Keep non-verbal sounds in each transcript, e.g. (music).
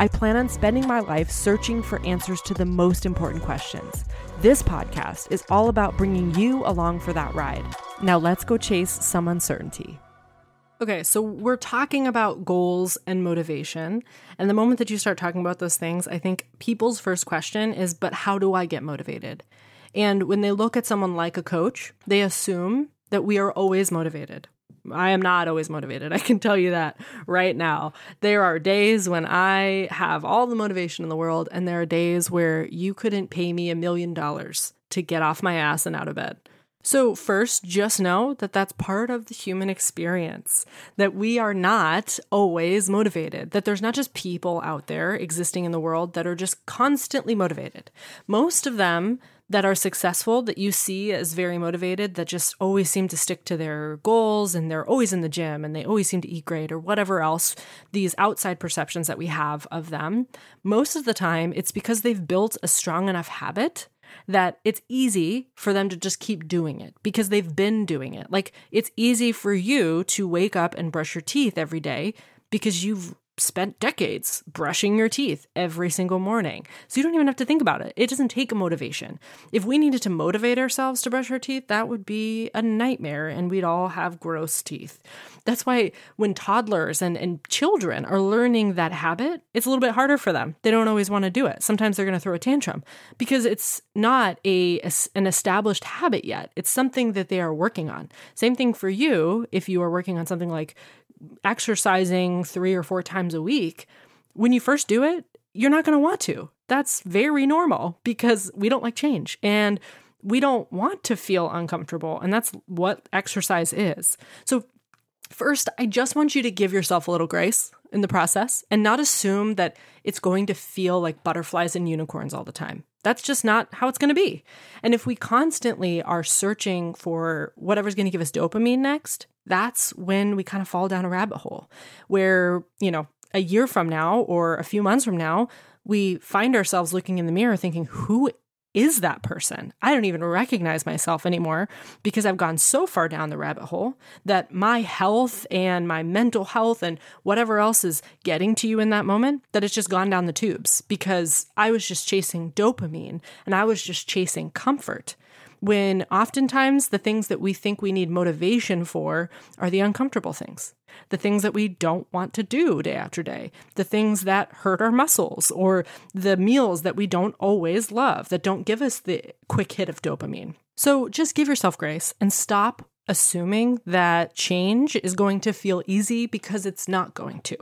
I plan on spending my life searching for answers to the most important questions. This podcast is all about bringing you along for that ride. Now let's go chase some uncertainty. Okay, so we're talking about goals and motivation. And the moment that you start talking about those things, I think people's first question is, but how do I get motivated? And when they look at someone like a coach, they assume that we are always motivated. I am not always motivated. (laughs) I can tell you that right now. There are days when I have all the motivation in the world, and there are days where you couldn't pay me a million dollars to get off my ass and out of bed. So, first, just know that that's part of the human experience, that we are not always motivated, that there's not just people out there existing in the world that are just constantly motivated. Most of them that are successful that you see as very motivated, that just always seem to stick to their goals and they're always in the gym and they always seem to eat great or whatever else, these outside perceptions that we have of them, most of the time it's because they've built a strong enough habit that it's easy for them to just keep doing it because they've been doing it. Like it's easy for you to wake up and brush your teeth every day because you've spent decades brushing your teeth every single morning. So you don't even have to think about it. It doesn't take a motivation. If we needed to motivate ourselves to brush our teeth, that would be a nightmare and we'd all have gross teeth. That's why when toddlers and, and children are learning that habit, it's a little bit harder for them. They don't always want to do it. Sometimes they're going to throw a tantrum because it's not a, a an established habit yet. It's something that they are working on. Same thing for you if you are working on something like exercising three or four times a week, when you first do it, you're not going to want to. That's very normal because we don't like change and we don't want to feel uncomfortable. And that's what exercise is. So, first, I just want you to give yourself a little grace in the process and not assume that it's going to feel like butterflies and unicorns all the time. That's just not how it's going to be. And if we constantly are searching for whatever's going to give us dopamine next, that's when we kind of fall down a rabbit hole where, you know, a year from now or a few months from now, we find ourselves looking in the mirror thinking, who is that person? I don't even recognize myself anymore because I've gone so far down the rabbit hole that my health and my mental health and whatever else is getting to you in that moment, that it's just gone down the tubes because I was just chasing dopamine and I was just chasing comfort when oftentimes the things that we think we need motivation for are the uncomfortable things, the things that we don't want to do day after day, the things that hurt our muscles, or the meals that we don't always love, that don't give us the quick hit of dopamine. So just give yourself grace and stop assuming that change is going to feel easy because it's not going to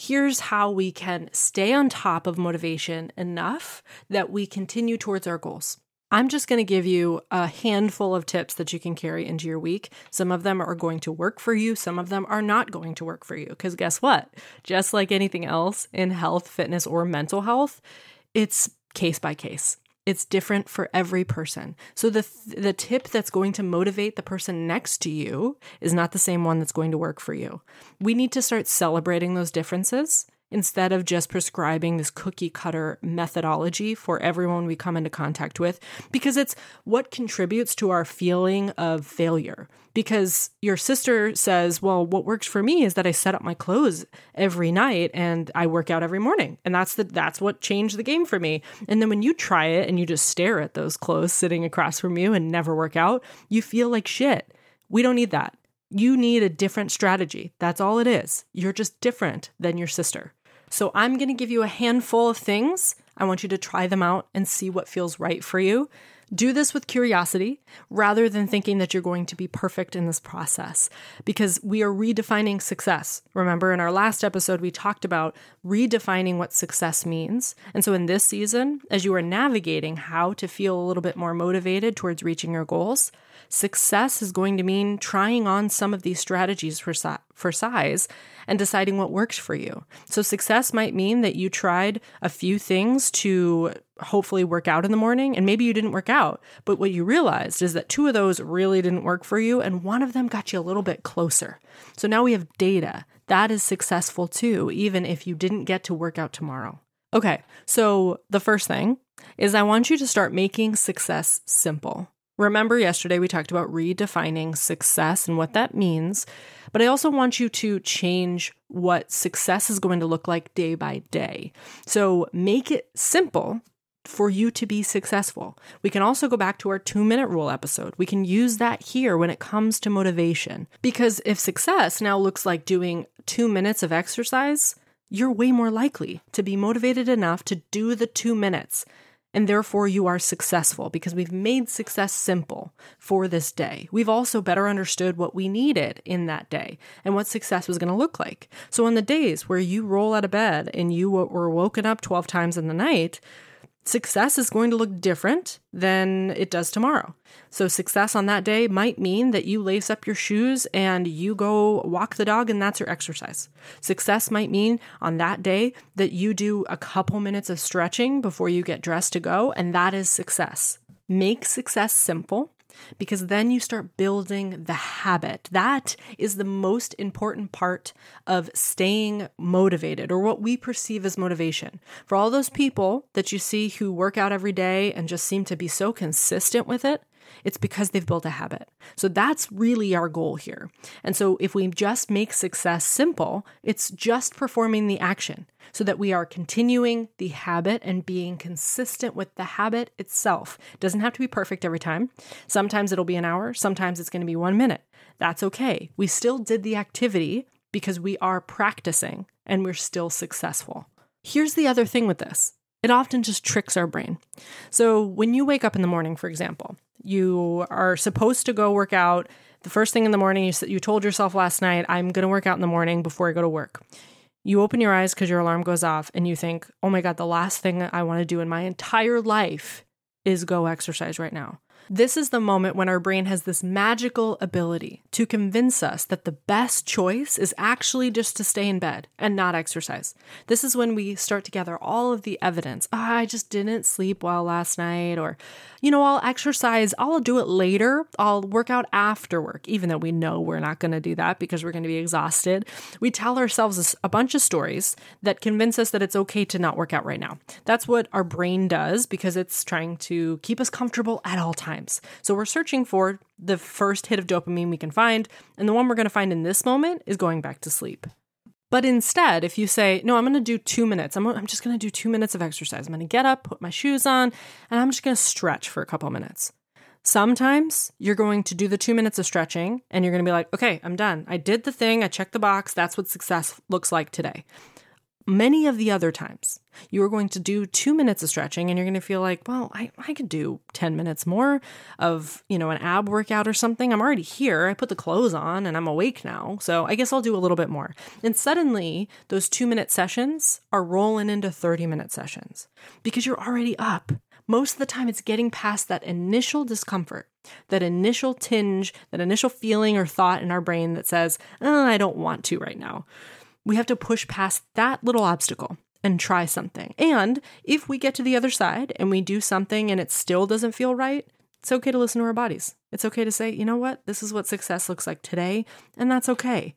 here's how we can stay on top of motivation enough that we continue towards our goals. I'm just going to give you a handful of tips that you can carry into your week. Some of them are going to work for you, some of them are not going to work for you. Because guess what? Just like anything else in health, fitness, or mental health, it's case by case. It's different for every person. So the the tip that's going to motivate the person next to you is not the same one that's going to work for you. We need to start celebrating those differences instead of just prescribing this cookie cutter methodology for everyone we come into contact with, because it's what contributes to our feeling of failure. Because your sister says, Well, what works for me is that I set up my clothes every night and I work out every morning. And that's the that's what changed the game for me. And then when you try it and you just stare at those clothes sitting across from you and never work out, you feel like shit. We don't need that. You need a different strategy. That's all it is. You're just different than your sister. So I'm going to give you a handful of things. I want you to try them out and see what feels right for you. Do this with curiosity rather than thinking that you're going to be perfect in this process because we are redefining success. Remember, in our last episode, we talked about redefining what success means. And so, in this season, as you are navigating how to feel a little bit more motivated towards reaching your goals, success is going to mean trying on some of these strategies for, si- for size and deciding what works for you. So, success might mean that you tried a few things to hopefully work out in the morning, and maybe you didn't work out. But what you realized is that two of those really didn't work for you, and one of them got you a little bit closer. So now we have data. That is successful too, even if you didn't get to work out tomorrow. Okay, so the first thing is I want you to start making success simple. Remember, yesterday we talked about redefining success and what that means, but I also want you to change what success is going to look like day by day. So make it simple for you to be successful. We can also go back to our two minute rule episode. We can use that here when it comes to motivation. Because if success now looks like doing two minutes of exercise, you're way more likely to be motivated enough to do the two minutes and therefore you are successful because we've made success simple for this day. We've also better understood what we needed in that day and what success was going to look like. So, on the days where you roll out of bed and you were woken up 12 times in the night, success is going to look different than it does tomorrow. So, success on that day might mean that you lace up your shoes and you go walk the dog, and that's your exercise. Success might mean on that day that you do a couple minutes of stretching before you get dressed to go, and that is success. Make success simple because then you start building the habit. That is the most important part of staying motivated or what we perceive as motivation. For all those people that you see who work out every day and just seem to be so consistent with it, it's because they've built a habit. So that's really our goal here. And so if we just make success simple, it's just performing the action so that we are continuing the habit and being consistent with the habit itself. It doesn't have to be perfect every time. Sometimes it'll be an hour, sometimes it's going to be one minute. That's okay. We still did the activity because we are practicing and we're still successful. Here's the other thing with this it often just tricks our brain. So when you wake up in the morning, for example, you are supposed to go work out. The first thing in the morning, you, you told yourself last night, I'm going to work out in the morning before I go to work. You open your eyes because your alarm goes off and you think, oh my God, the last thing I want to do in my entire life is go exercise right now. This is the moment when our brain has this magical ability to convince us that the best choice is actually just to stay in bed and not exercise. This is when we start to gather all of the evidence. Oh, I just didn't sleep well last night, or, you know, I'll exercise, I'll do it later, I'll work out after work, even though we know we're not going to do that because we're going to be exhausted. We tell ourselves a bunch of stories that convince us that it's okay to not work out right now. That's what our brain does because it's trying to keep us comfortable at all times times. So we're searching for the first hit of dopamine we can find, and the one we're going to find in this moment is going back to sleep. But instead, if you say, no, I'm going to do two minutes, I'm, I'm just going to do two minutes of exercise. I'm going to get up, put my shoes on, and I'm just going to stretch for a couple minutes. Sometimes you're going to do the two minutes of stretching and you're going to be like, okay, I'm done. I did the thing. I checked the box. That's what success looks like today many of the other times. You are going to do two minutes of stretching and you're going to feel like well I, I could do 10 minutes more of you know an ab workout or something. I'm already here. I put the clothes on and i'm awake now. So i guess i'll do a little bit more. And suddenly those two minute sessions are rolling into 30 minute sessions because you're already up. Most of the time it's getting past that initial discomfort that initial tinge that initial feeling or thought in our brain that says oh, i don't want to right now we have to push past that little obstacle and try something. And if we get to the other side and we do something and it still doesn't feel right, it's okay to listen to our bodies. It's okay to say, you know what, this is what success looks like today, and that's okay.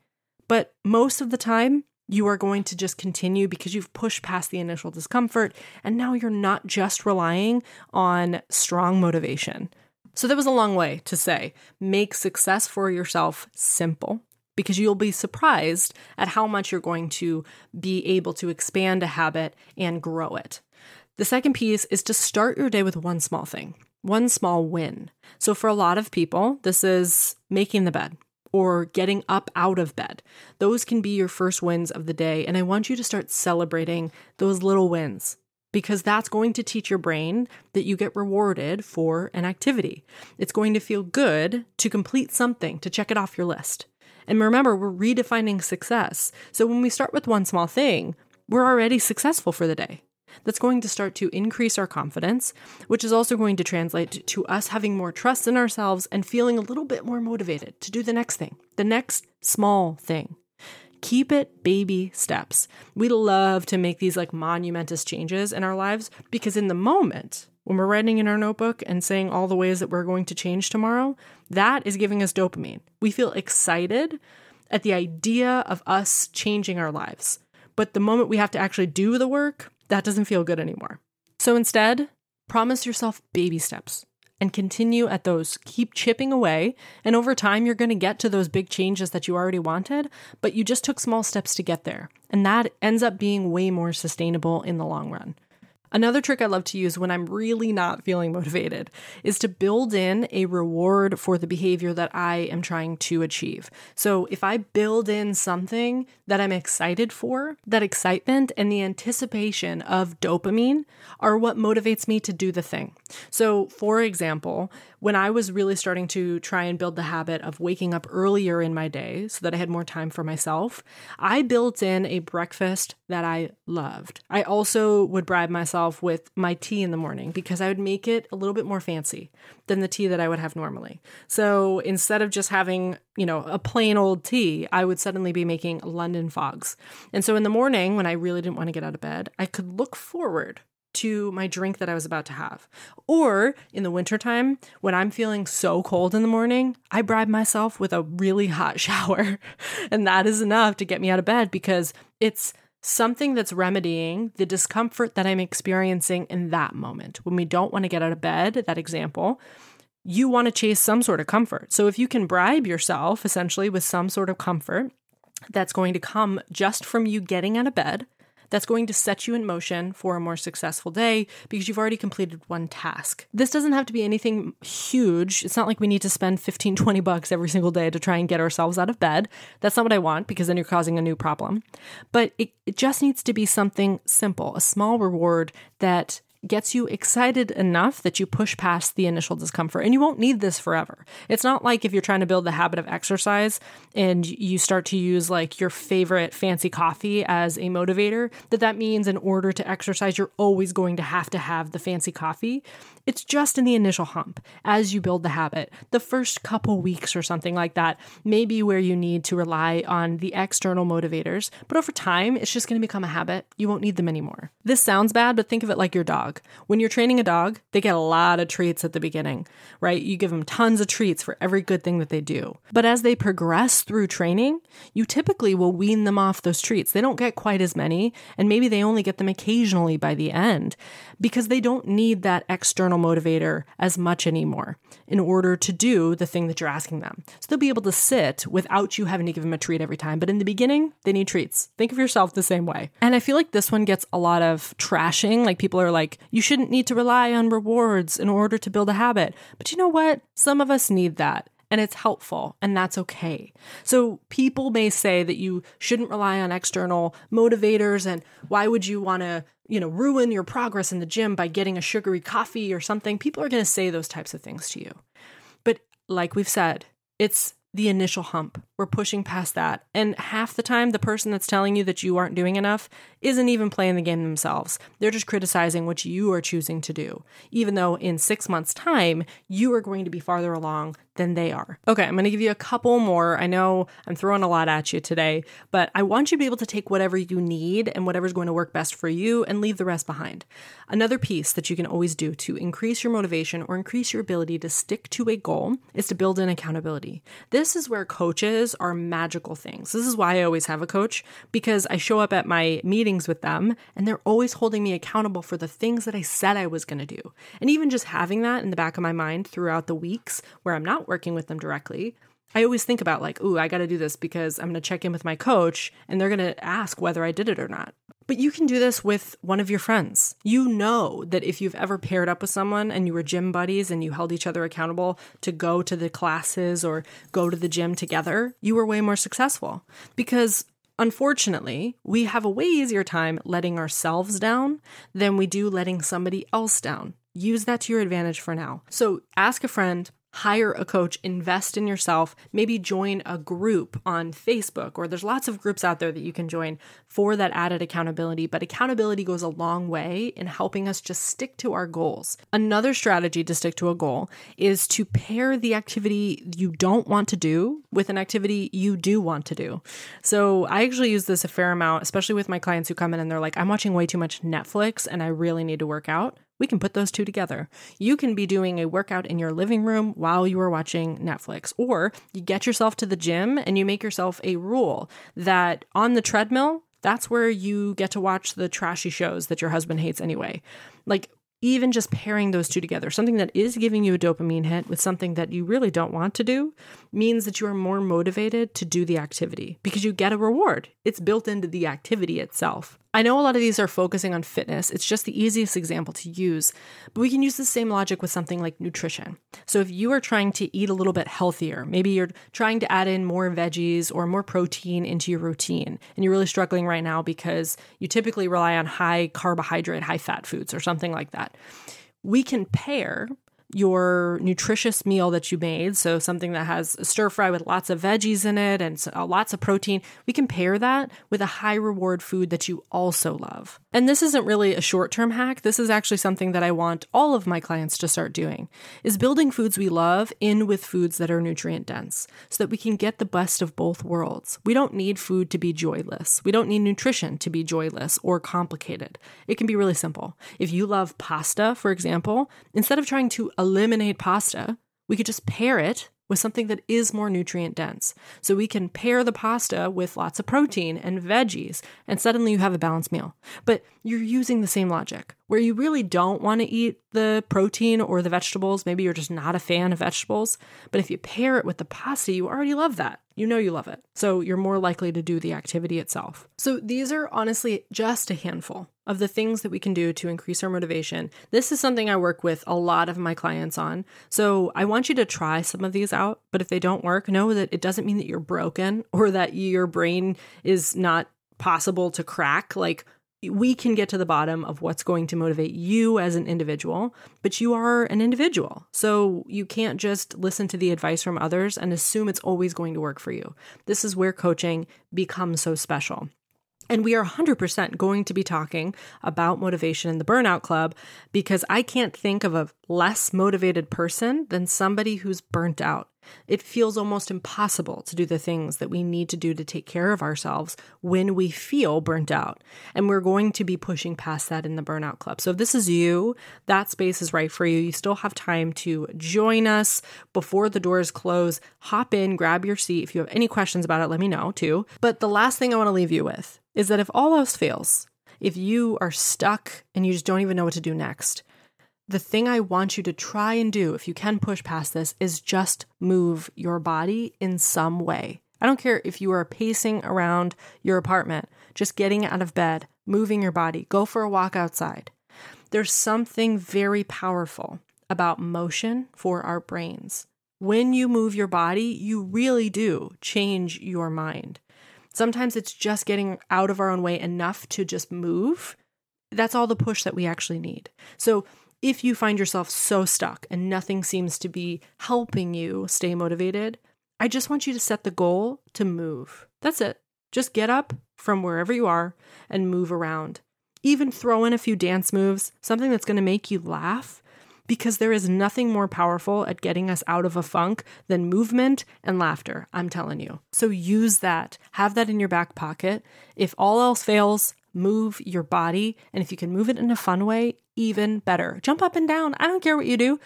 But most of the time, you are going to just continue because you've pushed past the initial discomfort, and now you're not just relying on strong motivation. So, that was a long way to say make success for yourself simple because you'll be surprised at how much you're going to be able to expand a habit and grow it. The second piece is to start your day with one small thing, one small win. So, for a lot of people, this is making the bed or getting up out of bed. Those can be your first wins of the day. And I want you to start celebrating those little wins. because that's going to teach your brain that you get rewarded for an activity. It's going to feel good to complete something, to check it off your list. And remember, we're redefining success. So when we start with one small thing, we're already successful for the day. That's going to start to increase our confidence, which is also going to translate to us having more trust in ourselves and feeling a little bit more motivated to do the next thing, the next small thing keep it baby steps. We love to make these like monumentous changes in our lives because in the moment, when we're writing in our notebook and saying all the ways that we're going to change tomorrow, that is giving us dopamine. We feel excited at the idea of us changing our lives. But the moment we have to actually do the work, that doesn't feel good anymore. So instead, promise yourself baby steps and continue at those. Keep chipping away. And over time, you're going to get to those big changes that you already wanted, but you just took small steps to get there. And that ends up being way more sustainable in the long run. Another trick I love to use when I'm really not feeling motivated is to build in a reward for the behavior that I am trying to achieve. So if I build in something that I'm excited for, that excitement and the anticipation of dopamine are what motivates me to do the thing. So, for example, when I was really starting to try and build the habit of waking up earlier in my day so that I had more time for myself, I built in a breakfast that I loved. I also would bribe myself with my tea in the morning because I would make it a little bit more fancy than the tea that I would have normally. So instead of just having, you know, a plain old tea, I would suddenly be making London fogs. And so in the morning, when I really didn't want to get out of bed, I could look forward to my drink that I was about to have. Or in the wintertime, when I'm feeling so cold in the morning, I bribe myself with a really hot (laughs) shower. and that is enough to get me out of bed because it's something that's remedying the discomfort that I'm experiencing in that moment. When we don't want to get out of bed, that example, you want to chase some sort of comfort. So if you can bribe yourself essentially with some sort of comfort, that's going to come just from you getting out of bed that's going to set you in motion for a more successful day because you've already completed one task. This doesn't have to be anything huge. It's not like we need to spend 15, 20 bucks every single day to try and get ourselves out of bed. That's not what I want because then you're causing a new problem. But it, it just needs to be something simple, a small reward that gets you excited enough that you push past the initial discomfort. And you won't need this forever. It's not like if you're trying to build the habit of exercise and you start to use like your favorite fancy coffee as a motivator, that that means in order to exercise, you're always going to have to have the fancy coffee. It's just in the initial hump as you build the habit. The first couple weeks or something like that may be where you need to rely on the external motivators, but over time, it's just going to become a habit. You won't need them anymore. This sounds bad, but think of it like your dog dog. When you're training a dog, they get a lot of treats at the beginning, right? You give them tons of treats for every good thing that they do. But as they progress through training, you typically will wean them off those treats. They don't get quite as many, and maybe they only get them occasionally by the end because they don't need that external motivator as much anymore in order to do the thing that you're asking them. So they'll be able to sit without you having to give them a treat every time. But in the beginning, they need treats. Think of yourself the same way. And I feel like this one gets a lot of trashing. Like people are like, you shouldn't need to rely on rewards in order to build a habit. But you know what? Some of us need that and it's helpful, and that's okay. So, people may say that you shouldn't rely on external motivators, and why would you want to, you know, ruin your progress in the gym by getting a sugary coffee or something? People are going to say those types of things to you. But, like we've said, it's the initial hump. We're pushing past that. And half the time, the person that's telling you that you aren't doing enough isn't even playing the game themselves. They're just criticizing what you are choosing to do, even though in six months' time, you are going to be farther along than they are. Okay, I'm going to give you a couple more. I know I'm throwing a lot at you today, but I want you to be able to take whatever you need and whatever's going to work best for you and leave the rest behind. Another piece that you can always do to increase your motivation or increase your ability to stick to a goal is to build in accountability. This is where coaches are magical things. This is why I always have a coach because I show up at my meetings with them and they're always holding me accountable for the things that I said I was going to do. And even just having that in the back of my mind throughout the weeks where I'm not not working with them directly, I always think about like, ooh, I got to do this because I'm going to check in with my coach and they're going to ask whether I did it or not. But you can do this with one of your friends. You know that if you've ever paired up with someone and you were gym buddies and you held each other accountable to go to the classes or go to the gym together, you were way more successful because Unfortunately, we have a way easier time letting ourselves down than we do letting somebody else down. Use that to your advantage for now. So ask a friend, hire a coach, invest in yourself, maybe join a group on Facebook, or there's lots of groups out there that you can join for that added accountability. But accountability goes a long way in helping us just stick to our goals. Another strategy to stick to a goal is to pair the activity you don't want to do with an activity you do want to do. So I actually use this a fair amount, especially with my clients who come in and they're like, I'm watching way too much Netflix and I really need to work out we can put those two together. You can be doing a workout in your living room while you are watching Netflix, or you get yourself to the gym and you make yourself a rule that on the treadmill, that's where you get to watch the trashy shows that your husband hates anyway. Like, even just pairing those two together, something that is giving you a dopamine hit with something that you really don't want to do, means that you are more motivated to do the activity because you get a reward. It's built into the activity itself. I know a lot of these are focusing on fitness. It's just the easiest example to use, but we can use the same logic with something like nutrition. So if you are trying to eat a little bit healthier, maybe you're trying to add in more veggies or more protein into your routine, and you're really struggling right now because you typically rely on high carbohydrate, high fat foods or something like that. We can pair your nutritious meal that you made, so something that has a stir fry with lots of veggies in it and uh, lots of protein, we can pair that with a high reward food that you also love. And this isn't really a short-term hack. This is actually something that I want all of my clients to start doing. Is building foods we love in with foods that are nutrient dense so that we can get the best of both worlds. We don't need food to be joyless. We don't need nutrition to be joyless or complicated. It can be really simple. If you love pasta, for example, instead of trying to eliminate pasta, we could just pair it with something that is more nutrient dense. So we can pair the pasta with lots of protein and veggies, and suddenly you have a balanced meal. But you're using the same logic where you really don't want to eat the protein or the vegetables. Maybe you're just not a fan of vegetables. But if you pair it with the pasta, you already love that. You know you love it. So you're more likely to do the activity itself. So these are honestly just a handful of the things that we can do to increase our motivation. This is something I work with a lot of my clients on. So I want you to try some of these out. But if they don't work, know that it doesn't mean that you're broken or that your brain is not possible to crack. Like, we can get to the bottom of what's going to motivate you as an individual, but you are an individual. So you can't just listen to the advice from others and assume it's always going to work for you. This is where coaching becomes so special. And we are 100% going to be talking about motivation in the Burnout Club because I can't think of a less motivated person than somebody who's burnt out. It feels almost impossible to do the things that we need to do to take care of ourselves when we feel burnt out. And we're going to be pushing past that in the Burnout Club. So if this is you, that space is right for you. You still have time to join us before the doors close. Hop in, grab your seat. If you have any questions about it, let me know too. But the last thing I want to leave you with is that if all else fails, if you are stuck and you just don't even know what to do next, the thing I want you to try and do, if you can push past this, is just move your body in some way. I don't care if you are pacing around your apartment, just getting out of bed, moving your body, go for a walk outside. There's something very powerful about motion for our brains. When you move your body, you really do change your mind. Sometimes it's just getting out of our own way enough to just move. That's all the push that we actually need. So, if you find yourself so stuck and nothing seems to be helping you stay motivated, I just want you to set the goal to move. That's it. Just get up from wherever you are and move around. Even throw in a few dance moves, something that's going to make you laugh, because there is nothing more powerful at getting us out of a funk than movement and laughter, I'm telling you. So use that. Have that in your back pocket. If all else fails, move your body. And if you can move it in a fun way, even better. Jump up and down. I don't care what you do,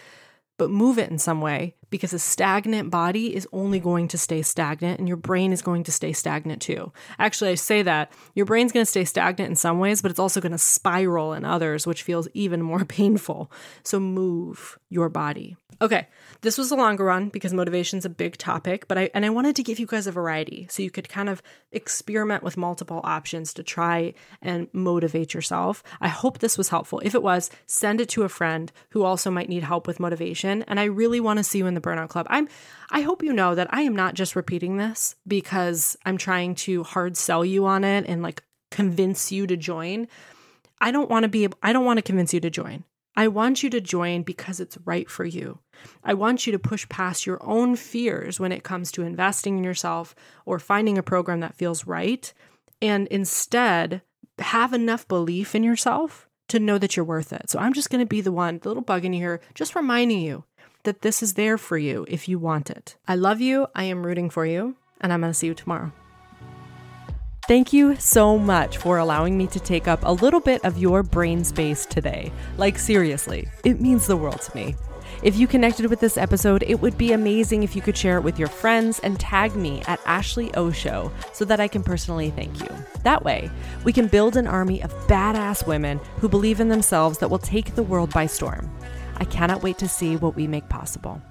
but move it in some way because a stagnant body is only going to stay stagnant and your brain is going to stay stagnant too. Actually, I say that your brain's going to stay stagnant in some ways, but it's also going to spiral in others, which feels even more (laughs) painful. So move your body. Okay, this was a longer one because motivation's a big topic, but I and I wanted to give you guys a variety so you could kind of experiment with multiple options to try and motivate yourself. I hope this was helpful. If it was, send it to a friend who also might need help with motivation, and I really want to see you in the Burnout Club. I'm I hope you know that I am not just repeating this because I'm trying to hard sell you on it and like convince you to join. I don't want to be I don't want to convince you to join. I want you to join because it's right for you. I want you to push past your own fears when it comes to investing in yourself or finding a program that feels right and instead have enough belief in yourself to know that you're worth it. So I'm just going to be the one, the little bug in here, just reminding you that this is there for you if you want it. I love you. I am rooting for you, and I'm going to see you tomorrow. Thank you so much for allowing me to take up a little bit of your brain space today. Like, seriously, it means the world to me. If you connected with this episode, it would be amazing if you could share it with your friends and tag me at Ashley O Show so that I can personally thank you. That way, we can build an army of badass women who believe in themselves that will take the world by storm. I cannot wait to see what we make possible.